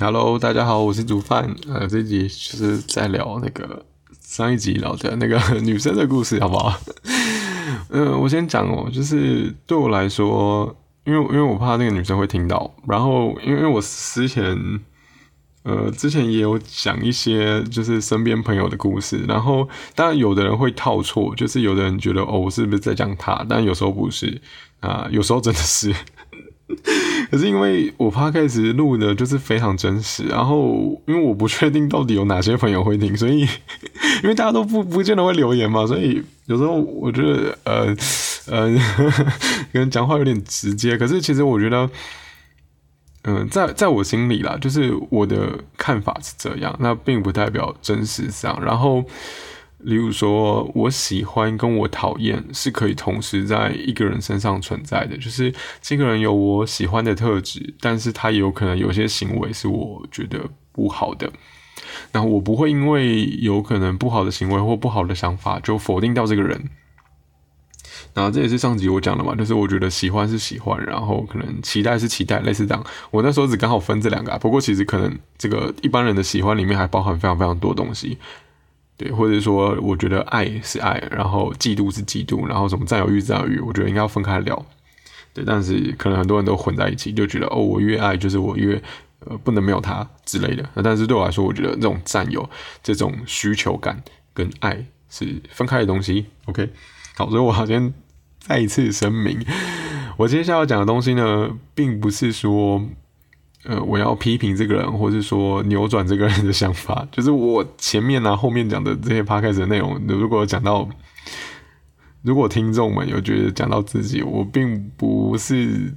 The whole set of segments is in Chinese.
Hello，大家好，我是煮饭。呃，这集就是在聊那个上一集聊的那个 女生的故事，好不好？嗯，我先讲哦，就是对我来说，因为因为我怕那个女生会听到，然后因为因为我之前呃之前也有讲一些就是身边朋友的故事，然后当然有的人会套错，就是有的人觉得哦我是不是在讲他，但有时候不是啊，有时候真的是。可是因为我怕开始录的就是非常真实，然后因为我不确定到底有哪些朋友会听，所以 因为大家都不不见得会留言嘛，所以有时候我觉得呃呃 可能讲话有点直接，可是其实我觉得，嗯，在在我心里啦，就是我的看法是这样，那并不代表真实上，然后。例如说，我喜欢跟我讨厌是可以同时在一个人身上存在的，就是这个人有我喜欢的特质，但是他有可能有些行为是我觉得不好的。那我不会因为有可能不好的行为或不好的想法就否定掉这个人。然后这也是上集我讲的嘛，就是我觉得喜欢是喜欢，然后可能期待是期待，类似这样。我那时候只刚好分这两个，不过其实可能这个一般人的喜欢里面还包含非常非常多东西。对，或者说，我觉得爱是爱，然后嫉妒是嫉妒，然后什么占有欲、占有欲，我觉得应该要分开聊。对，但是可能很多人都混在一起，就觉得哦，我越爱就是我越呃不能没有他之类的。但是对我来说，我觉得这种占有、这种需求感跟爱是分开的东西。OK，好，所以我好先再一次声明，我接下来要讲的东西呢，并不是说。呃，我要批评这个人，或是说扭转这个人的想法，就是我前面啊、后面讲的这些 p o d c a s 的内容，如果讲到，如果听众们有觉得讲到自己，我并不是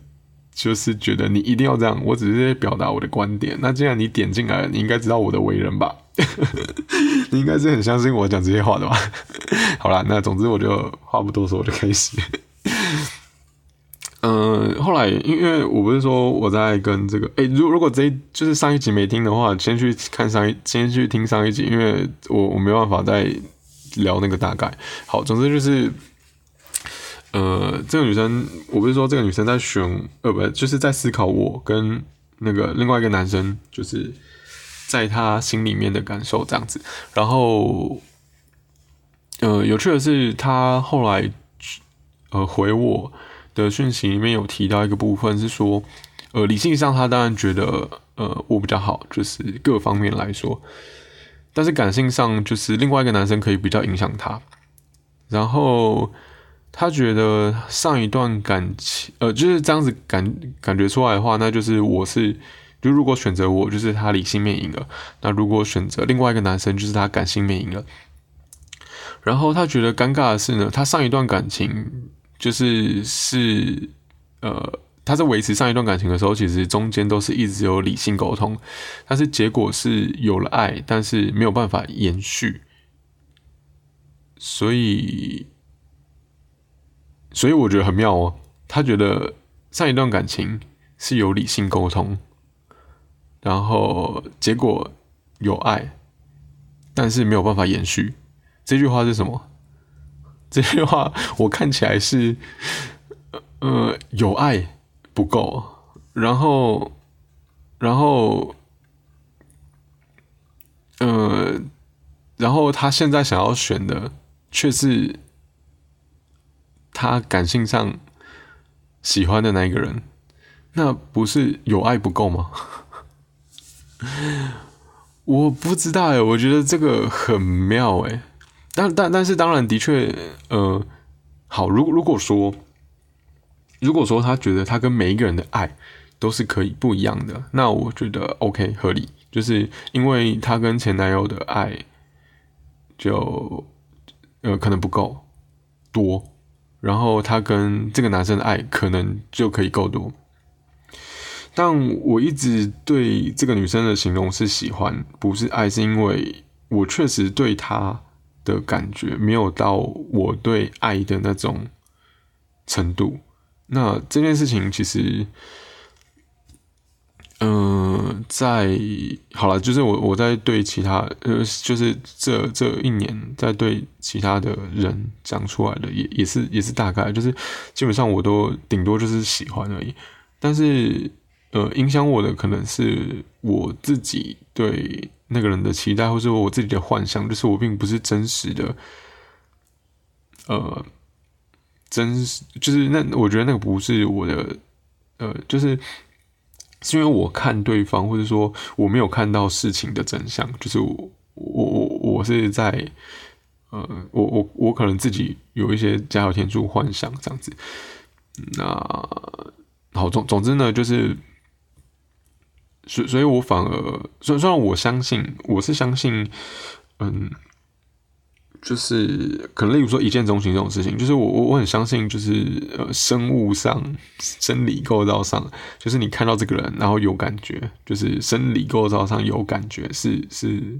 就是觉得你一定要这样，我只是在表达我的观点。那既然你点进来，你应该知道我的为人吧？你应该是很相信我讲这些话的吧？好啦，那总之我就话不多说，我就开始。嗯，后来因为我不是说我在跟这个，哎，如如果这就是上一集没听的话，先去看上一，先去听上一集，因为我我没办法再聊那个大概。好，总之就是，呃，这个女生，我不是说这个女生在选，呃，不，就是在思考我跟那个另外一个男生，就是在她心里面的感受这样子。然后，呃，有趣的是，她后来呃回我。的讯息里面有提到一个部分是说，呃，理性上他当然觉得，呃，我比较好，就是各方面来说，但是感性上就是另外一个男生可以比较影响他，然后他觉得上一段感情，呃，就是这样子感感觉出来的话，那就是我是，就如果选择我，就是他理性面赢了，那如果选择另外一个男生，就是他感性面赢了，然后他觉得尴尬的是呢，他上一段感情。就是是，呃，他在维持上一段感情的时候，其实中间都是一直有理性沟通，但是结果是有了爱，但是没有办法延续，所以，所以我觉得很妙哦。他觉得上一段感情是有理性沟通，然后结果有爱，但是没有办法延续。这句话是什么？这句话我看起来是，呃，有爱不够，然后，然后，呃，然后他现在想要选的却是他感性上喜欢的那一个人，那不是有爱不够吗？我不知道哎，我觉得这个很妙哎。但但但是当然的确，呃，好，如如果说，如果说他觉得他跟每一个人的爱都是可以不一样的，那我觉得 OK 合理，就是因为他跟前男友的爱就呃可能不够多，然后他跟这个男生的爱可能就可以够多，但我一直对这个女生的形容是喜欢，不是爱，是因为我确实对她。的感觉没有到我对爱的那种程度。那这件事情其实，嗯，在好了，就是我我在对其他呃，就是这这一年在对其他的人讲出来的，也也是也是大概，就是基本上我都顶多就是喜欢而已。但是呃，影响我的可能是我自己对那个人的期待，或是我自己的幻想，就是我并不是真实的，呃，真实就是那我觉得那个不是我的，呃，就是是因为我看对方，或者说我没有看到事情的真相，就是我我我我是在，呃，我我我可能自己有一些加有天助幻想这样子，那好总总之呢，就是。所所以，我反而虽虽然我相信，我是相信，嗯，就是可能例如说一见钟情这种事情，就是我我我很相信，就是呃，生物上、生理构造上，就是你看到这个人，然后有感觉，就是生理构造上有感觉，是是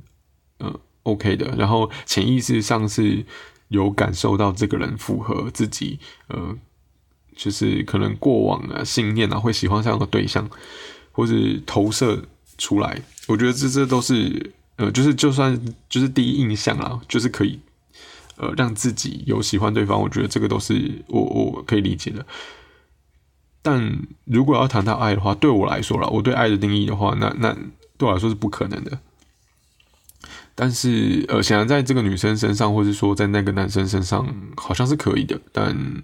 呃 OK 的，然后潜意识上是有感受到这个人符合自己呃，就是可能过往啊信念啊会喜欢这样的对象。或者投射出来，我觉得这这都是呃，就是就算就是第一印象啦，就是可以呃让自己有喜欢对方，我觉得这个都是我我可以理解的。但如果要谈到爱的话，对我来说了，我对爱的定义的话，那那对我来说是不可能的。但是呃，显然在这个女生身上，或者说在那个男生身上，好像是可以的。但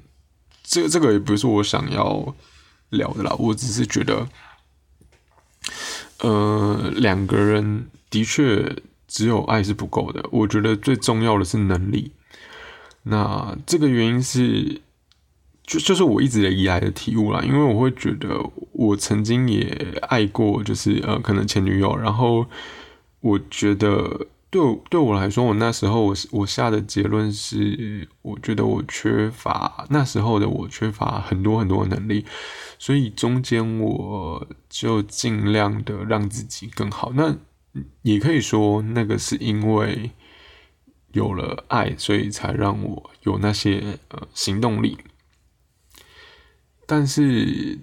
这这个也不是我想要聊的啦，我只是觉得。呃，两个人的确只有爱是不够的。我觉得最重要的是能力。那这个原因是，就就是我一直以来的体悟啦。因为我会觉得，我曾经也爱过，就是呃，可能前女友。然后我觉得，对对我来说，我那时候我我下的结论是，我觉得我缺乏那时候的我缺乏很多很多能力。所以中间我就尽量的让自己更好。那也可以说，那个是因为有了爱，所以才让我有那些呃行动力。但是，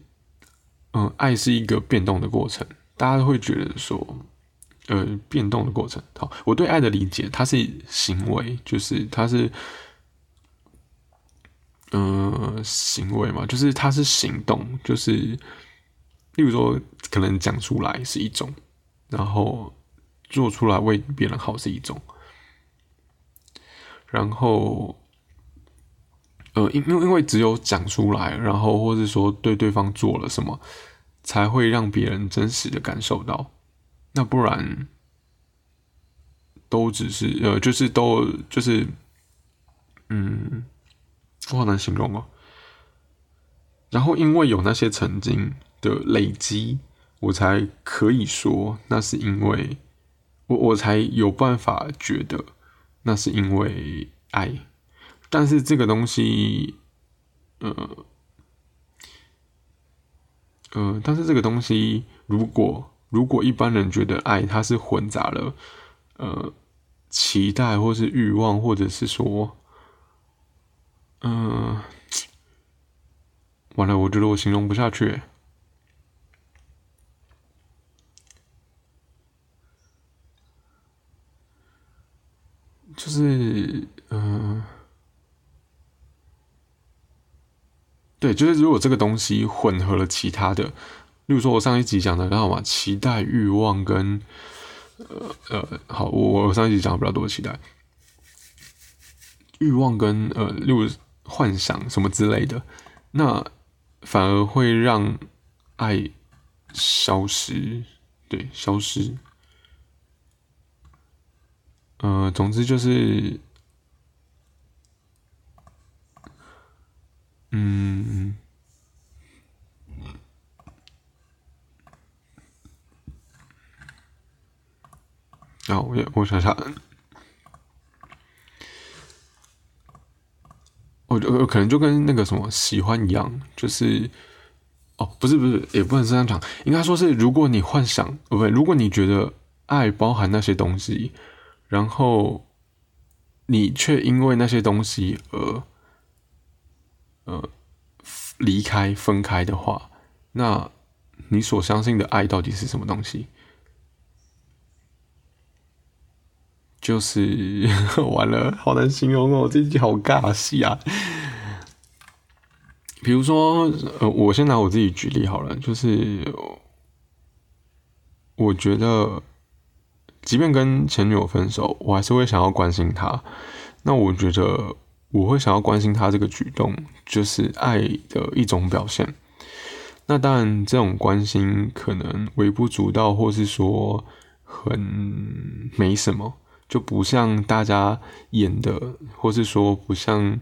嗯，爱是一个变动的过程。大家都会觉得说，呃，变动的过程。好，我对爱的理解，它是行为，就是它是。嗯，行为嘛，就是它是行动，就是例如说，可能讲出来是一种，然后做出来为别人好是一种，然后，呃，因因为因为只有讲出来，然后或者说对对方做了什么，才会让别人真实的感受到，那不然都只是呃，就是都就是，嗯。我好难形容哦。然后，因为有那些曾经的累积，我才可以说那是因为我，我才有办法觉得那是因为爱。但是这个东西，呃，呃，但是这个东西，如果如果一般人觉得爱，它是混杂了呃期待，或是欲望，或者是说。嗯，完了，我觉得我形容不下去。就是，嗯，对，就是如果这个东西混合了其他的，例如说我上一集讲的，刚好嘛，期待、欲望跟，呃呃，好，我我上一集讲了比较多期待、欲望跟呃，例如。幻想什么之类的，那反而会让爱消失，对，消失。呃，总之就是，嗯，啊，我我想想。我就可能就跟那个什么喜欢一样，就是哦，不是不是，也不能这样讲，应该说是，如果你幻想，不，如果你觉得爱包含那些东西，然后你却因为那些东西而呃离开分开的话，那你所相信的爱到底是什么东西？就是 完了，好难形容哦，这集好尬戏啊。比如说，呃，我先拿我自己举例好了，就是我觉得，即便跟前女友分手，我还是会想要关心她。那我觉得，我会想要关心她这个举动，就是爱的一种表现。那当然，这种关心可能微不足道，或是说很没什么，就不像大家演的，或是说不像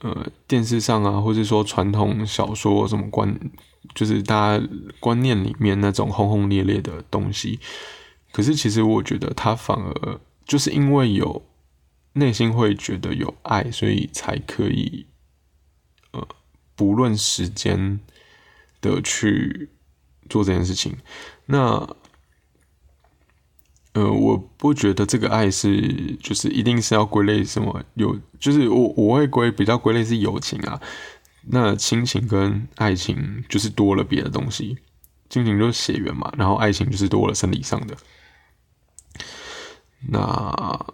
呃电视上啊，或是说传统小说什么观。就是大家观念里面那种轰轰烈烈的东西，可是其实我觉得他反而就是因为有内心会觉得有爱，所以才可以呃不论时间的去做这件事情。那呃，我不觉得这个爱是就是一定是要归类什么有，就是我我会归比较归类是友情啊。那亲情跟爱情就是多了别的东西，亲情就是血缘嘛，然后爱情就是多了生理上的。那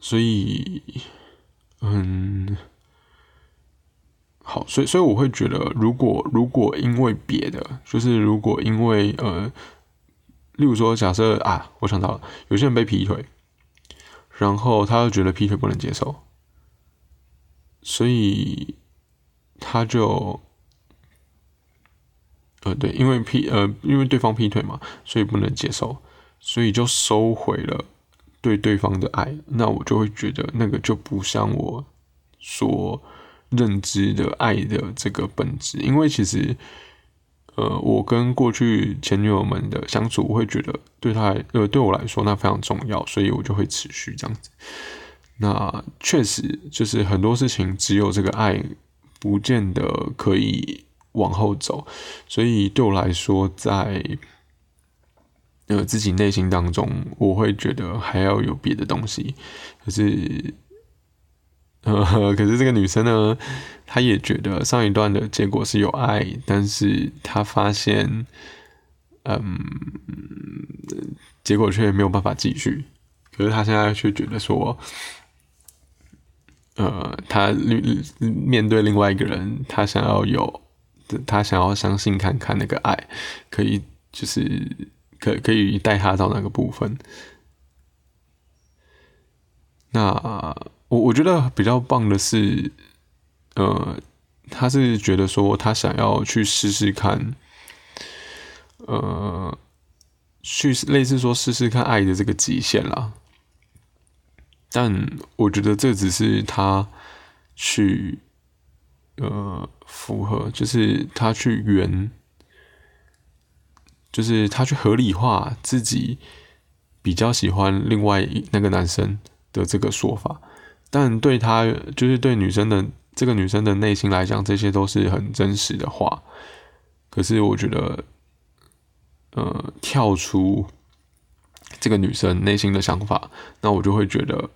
所以，嗯，好，所以所以我会觉得，如果如果因为别的，就是如果因为呃，例如说假设啊，我想到了，有些人被劈腿，然后他又觉得劈腿不能接受，所以。他就，呃，对，因为劈，呃，因为对方劈腿嘛，所以不能接受，所以就收回了对对方的爱。那我就会觉得那个就不像我所认知的爱的这个本质。因为其实，呃，我跟过去前女友们的相处，我会觉得对她，呃，对我来说那非常重要，所以我就会持续这样子。那确实就是很多事情只有这个爱。不见得可以往后走，所以对我来说，在呃自己内心当中，我会觉得还要有别的东西。可是，呃，可是这个女生呢，她也觉得上一段的结果是有爱，但是她发现，嗯，结果却没有办法继续。可是她现在却觉得说。呃，他面对另外一个人，他想要有，他想要相信看看那个爱，可以就是可可以带他到那个部分。那我我觉得比较棒的是，呃，他是觉得说他想要去试试看，呃，去类似说试试看爱的这个极限啦。但我觉得这只是他去呃符合，就是他去圆，就是他去合理化自己比较喜欢另外那个男生的这个说法。但对他，就是对女生的这个女生的内心来讲，这些都是很真实的话。可是我觉得，呃，跳出这个女生内心的想法，那我就会觉得。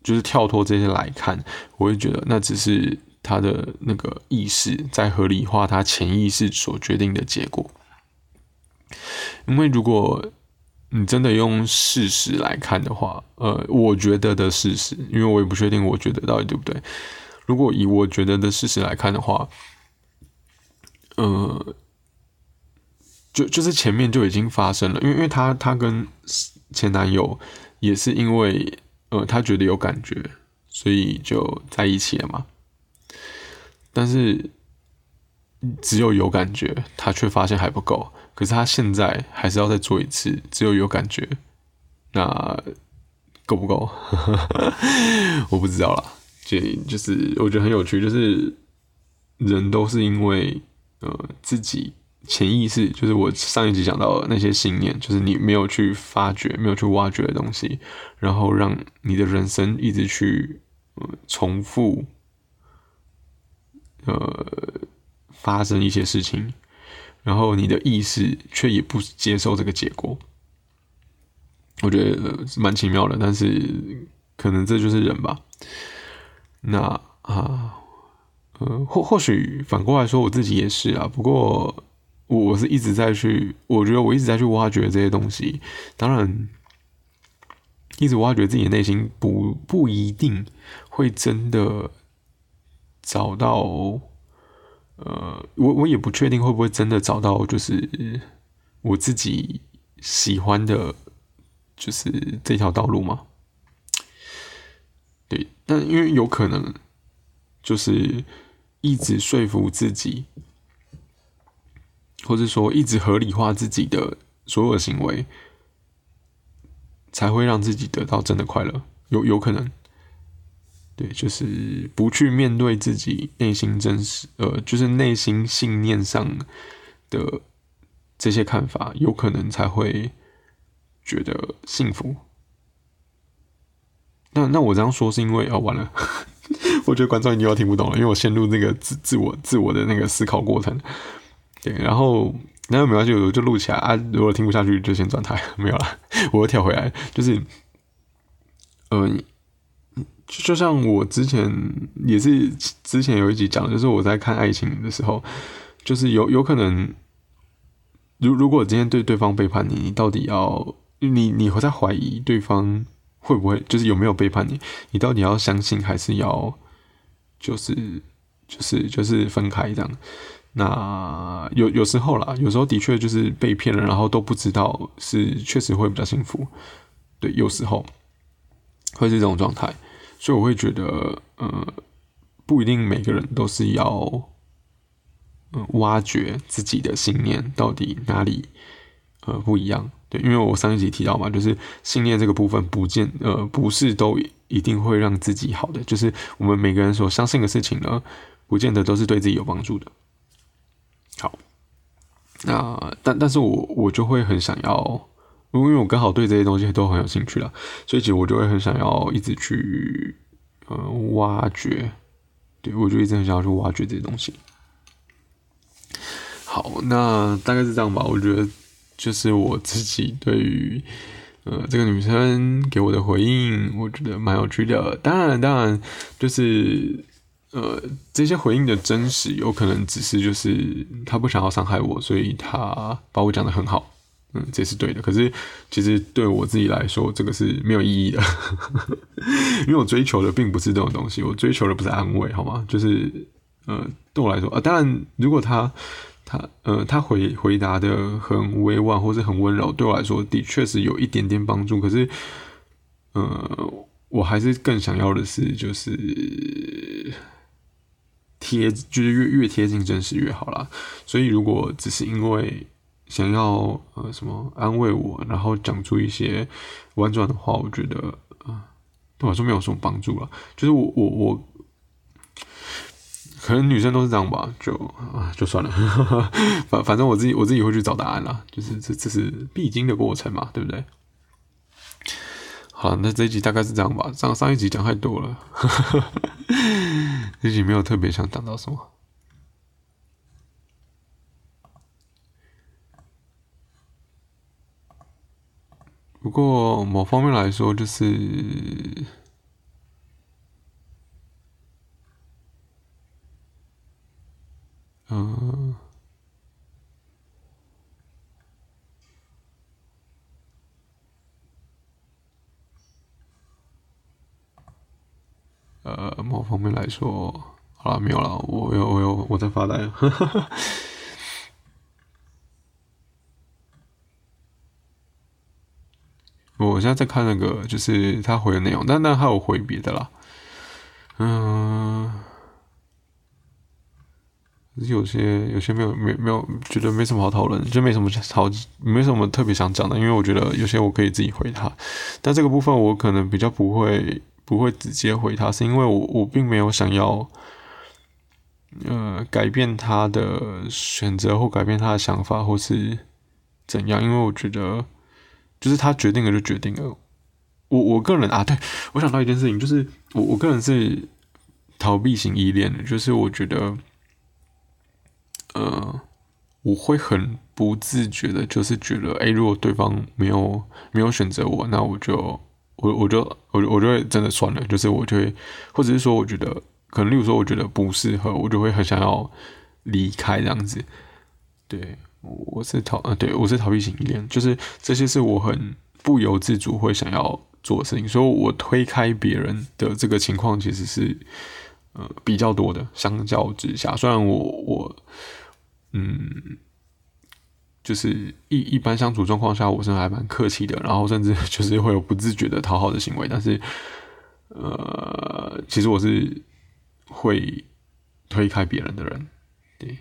就是跳脱这些来看，我会觉得那只是他的那个意识在合理化他潜意识所决定的结果。因为如果你真的用事实来看的话，呃，我觉得的事实，因为我也不确定，我觉得到底对不对。如果以我觉得的事实来看的话，呃，就就是前面就已经发生了，因为因为他他跟前男友也是因为。呃，他觉得有感觉，所以就在一起了嘛。但是只有有感觉，他却发现还不够。可是他现在还是要再做一次，只有有感觉，那够不够？我不知道啦。就就是我觉得很有趣，就是人都是因为呃自己。潜意识就是我上一集讲到的那些信念，就是你没有去发掘、没有去挖掘的东西，然后让你的人生一直去呃重复，呃发生一些事情，然后你的意识却也不接受这个结果，我觉得蛮奇妙的。但是可能这就是人吧。那啊，呃，或或许反过来说，我自己也是啊。不过。我是一直在去，我觉得我一直在去挖掘这些东西。当然，一直挖掘自己的内心，不不一定会真的找到。呃，我我也不确定会不会真的找到，就是我自己喜欢的，就是这条道路吗？对，但因为有可能，就是一直说服自己，或者说一直合理化自己的所有行为，才会让自己得到真的快乐。有有可能，对，就是不去面对自己内心真实，呃，就是内心信念上的这些看法，有可能才会觉得幸福。那那我这样说是因为哦，完了，我觉得观众已经要听不懂了，因为我陷入那个自自我自我的那个思考过程。对，然后那没关系，我就录起来啊。如果听不下去，就先转台，没有了，我又跳回来。就是，呃，就就像我之前也是之前有一集讲，就是我在看爱情的时候，就是有有可能，如如果今天对对方背叛你，你到底要你你会在怀疑对方？会不会就是有没有背叛你？你到底要相信还是要就是就是就是分开这样？那有有时候啦，有时候的确就是被骗了，然后都不知道是确实会比较幸福。对，有时候会是这种状态，所以我会觉得，呃，不一定每个人都是要嗯挖掘自己的信念到底哪里呃不一样。对，因为我上一集提到嘛，就是信念这个部分不见呃不是都一定会让自己好的，就是我们每个人所相信的事情呢，不见得都是对自己有帮助的。好，那但但是我我就会很想要，因为我刚好对这些东西都很有兴趣了，所以其实我就会很想要一直去呃挖掘，对我就一直很想要去挖掘这些东西。好，那大概是这样吧，我觉得。就是我自己对于呃这个女生给我的回应，我觉得蛮有趣的。当然，当然就是呃这些回应的真实，有可能只是就是她不想要伤害我，所以她把我讲的很好，嗯，这是对的。可是其实对我自己来说，这个是没有意义的，因为我追求的并不是这种东西，我追求的不是安慰，好吗？就是呃对我来说，呃当然如果他。他呃，他回回答的很委婉，或是很温柔，对我来说的确是有一点点帮助。可是，呃，我还是更想要的是，就是贴，就是越越贴近真实越好啦。所以，如果只是因为想要呃什么安慰我，然后讲出一些婉转的话，我觉得啊，对我来说没有什么帮助了。就是我我我。可能女生都是这样吧，就啊，就算了，反反正我自己我自己会去找答案啦，就是这这是必经的过程嘛，对不对？好，那这一集大概是这样吧，上上一集讲太多了，这集没有特别想讲到什么，不过某方面来说，就是。嗯，呃，某方面来说，好了，没有了，我有，我有，我在发呆。我现在在看那个，就是他回的内容，但但还有回别的啦，嗯。有些有些没有没没有觉得没什么好讨论，就没什么好没什么特别想讲的，因为我觉得有些我可以自己回他，但这个部分我可能比较不会不会直接回他，是因为我我并没有想要，呃改变他的选择或改变他的想法或是怎样，因为我觉得就是他决定了就决定了，我我个人啊，对我想到一件事情，就是我我个人是逃避型依恋的，就是我觉得。呃，我会很不自觉的，就是觉得，哎，如果对方没有没有选择我，那我就我我就我我就会真的算了，就是我就会，或者是说，我觉得可能，例如说，我觉得不适合，我就会很想要离开这样子。对，我是逃，呃，对我是逃避型依恋，就是这些是我很不由自主会想要做的事情，所以我推开别人的这个情况其实是呃比较多的，相较之下，虽然我我。嗯，就是一一般相处状况下，我是还蛮客气的，然后甚至 就是会有不自觉的讨好的行为，但是，呃，其实我是会推开别人的人，对，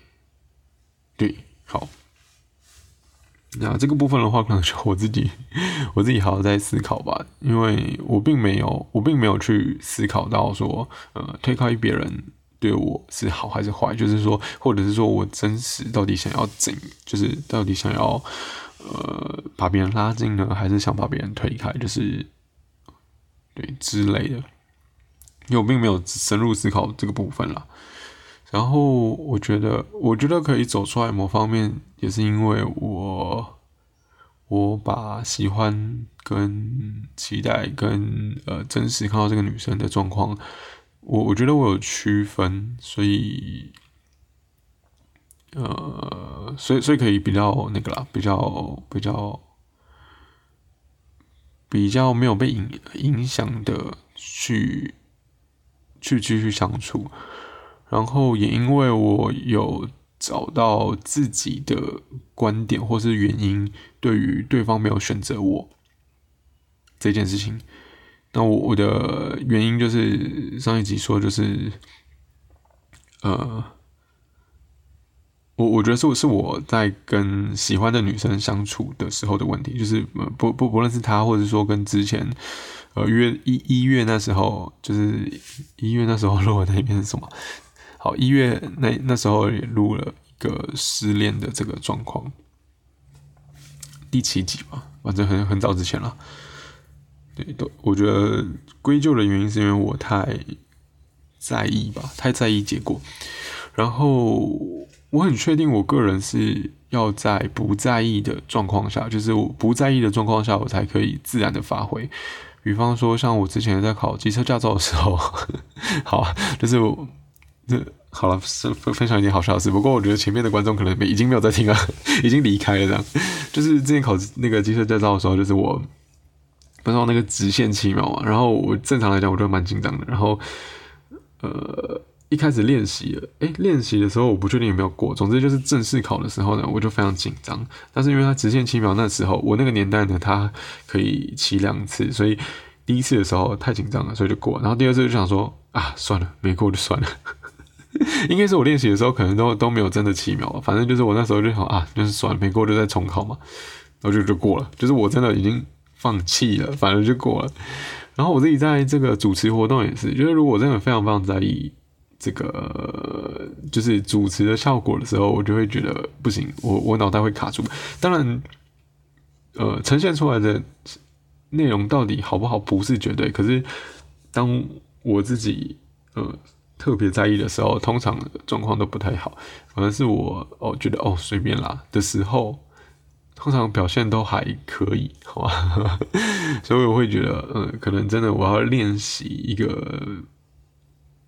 对，好。那这个部分的话，可能就我自己，我自己好好在思考吧，因为我并没有，我并没有去思考到说，呃，推开别人对我是好还是坏，就是说，或者是说我真实到底想要怎，就是到底想要，呃，把别人拉近呢，还是想把别人推开，就是对之类的，因为我并没有深入思考这个部分了。然后我觉得，我觉得可以走出来某方面，也是因为我，我把喜欢跟期待跟呃真实看到这个女生的状况，我我觉得我有区分，所以，呃，所以所以可以比较那个啦，比较比较比较没有被影影响的去去继续相处。然后也因为我有找到自己的观点或是原因，对于对方没有选择我这件事情，那我我的原因就是上一集说就是，呃，我我觉得是是我在跟喜欢的女生相处的时候的问题，就是不不不论是她，或者说跟之前呃约一一月那时候，就是一月那时候 录的那边是什么？好，一月那那时候也录了一个失恋的这个状况，第七集吧，反正很很早之前了。对，都我觉得归咎的原因是因为我太在意吧，太在意结果。然后我很确定，我个人是要在不在意的状况下，就是我不在意的状况下，我才可以自然的发挥。比方说，像我之前在考机车驾照的时候，好，就是。这好了，分分享一件好笑的事。不过我觉得前面的观众可能已经没有在听了，已经离开了。这样，就是之前考那个机车驾照的时候，就是我不知道那个直线七秒嘛。然后我正常来讲，我就蛮紧张的。然后呃，一开始练习了，诶，练习的时候我不确定有没有过。总之就是正式考的时候呢，我就非常紧张。但是因为它直线七秒，那时候我那个年代呢，它可以骑两次，所以第一次的时候太紧张了，所以就过。然后第二次就想说啊，算了，没过就算了。应该是我练习的时候，可能都都没有真的七秒，反正就是我那时候就想啊，就是算了，没过就再重考嘛，然后就就过了，就是我真的已经放弃了，反正就过了。然后我自己在这个主持活动也是，就是如果真的非常非常在意这个就是主持的效果的时候，我就会觉得不行，我我脑袋会卡住。当然，呃，呈现出来的内容到底好不好不是绝对，可是当我自己呃。特别在意的时候，通常状况都不太好。反而是我哦觉得哦随便啦的时候，通常表现都还可以，好吧？所以我会觉得，嗯，可能真的我要练习一个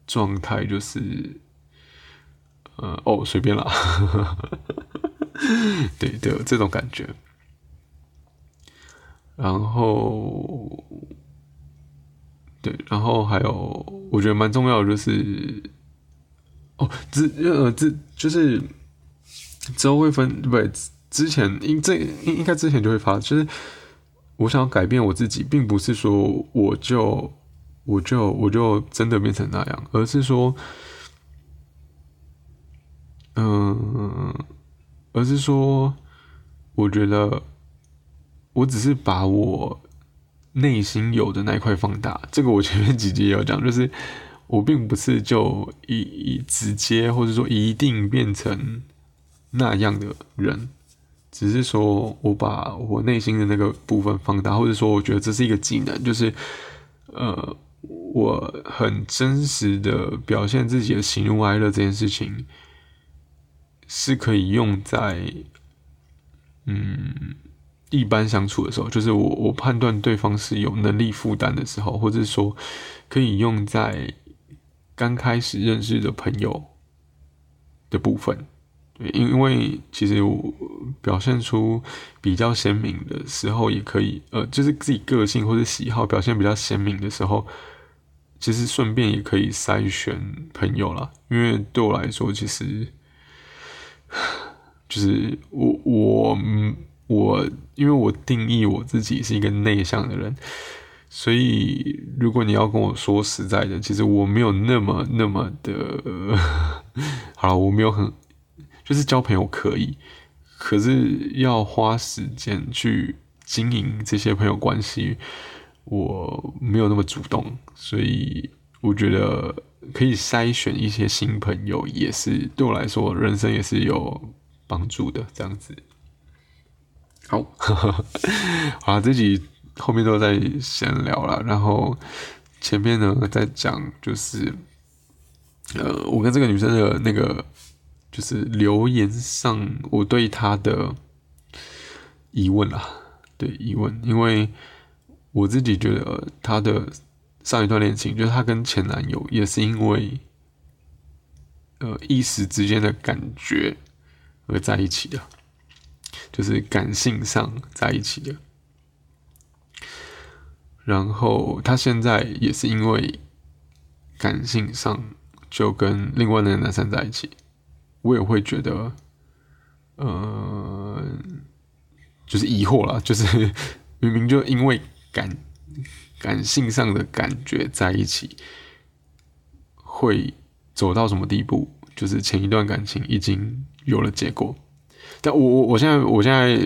状态，就是呃哦随便啦，对对，这种感觉。然后。对，然后还有我觉得蛮重要的就是，哦，之呃之就是之后会分不对，之前应这应应该之前就会发，就是我想要改变我自己，并不是说我就我就我就真的变成那样，而是说，嗯，而是说，我觉得我只是把我。内心有的那一块放大，这个我前面几集也有讲，就是我并不是就一直接或者说一定变成那样的人，只是说我把我内心的那个部分放大，或者说我觉得这是一个技能，就是呃，我很真实的表现自己的喜怒哀乐这件事情是可以用在嗯。一般相处的时候，就是我我判断对方是有能力负担的时候，或者说可以用在刚开始认识的朋友的部分。对，因为其实我表现出比较鲜明的时候，也可以呃，就是自己个性或者喜好表现比较鲜明的时候，其实顺便也可以筛选朋友了。因为对我来说，其实。就是我我嗯我，因为我定义我自己是一个内向的人，所以如果你要跟我说实在的，其实我没有那么那么的，好了，我没有很，就是交朋友可以，可是要花时间去经营这些朋友关系，我没有那么主动，所以我觉得可以筛选一些新朋友，也是对我来说，人生也是有帮助的，这样子。好，好，这集后面都在闲聊了，然后前面呢在讲就是，呃，我跟这个女生的那个就是留言上，我对她的疑问啦，对疑问，因为我自己觉得她的上一段恋情，就是她跟前男友也是因为呃一时之间的感觉而在一起的。就是感性上在一起的，然后他现在也是因为感性上就跟另外那个男生在一起，我也会觉得，呃，就是疑惑了，就是 明明就因为感感性上的感觉在一起，会走到什么地步？就是前一段感情已经有了结果。但我我我现在我现在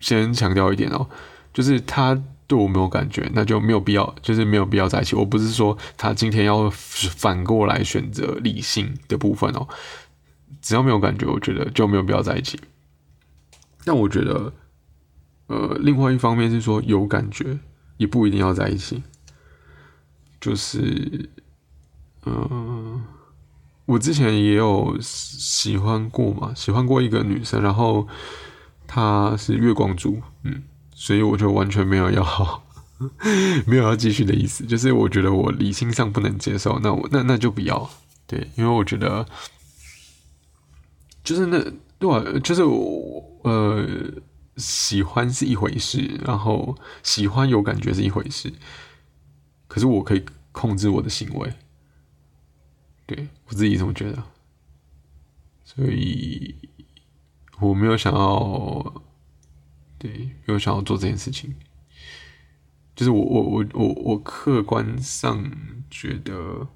先强调一点哦，就是他对我没有感觉，那就没有必要，就是没有必要在一起。我不是说他今天要反过来选择理性的部分哦，只要没有感觉，我觉得就没有必要在一起。但我觉得，呃，另外一方面是说有感觉也不一定要在一起，就是，嗯。我之前也有喜欢过嘛，喜欢过一个女生，然后她是月光族，嗯，所以我就完全没有要 没有要继续的意思，就是我觉得我理性上不能接受，那我那那就不要，对，因为我觉得就是那对，就是我呃喜欢是一回事，然后喜欢有感觉是一回事，可是我可以控制我的行为。对我自己这么觉得，所以我没有想要，对，没有想要做这件事情。就是我我我我我客观上觉得，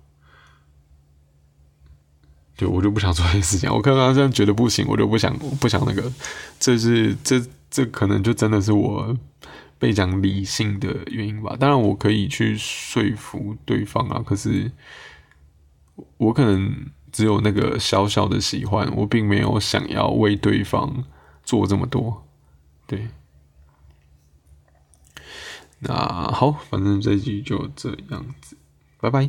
对我就不想做这件事情。我客观上觉得不行，我就不想不想那个。这是这这可能就真的是我被讲理性的原因吧。当然我可以去说服对方啊，可是。我可能只有那个小小的喜欢，我并没有想要为对方做这么多。对，那好，反正这集就这样子，拜拜。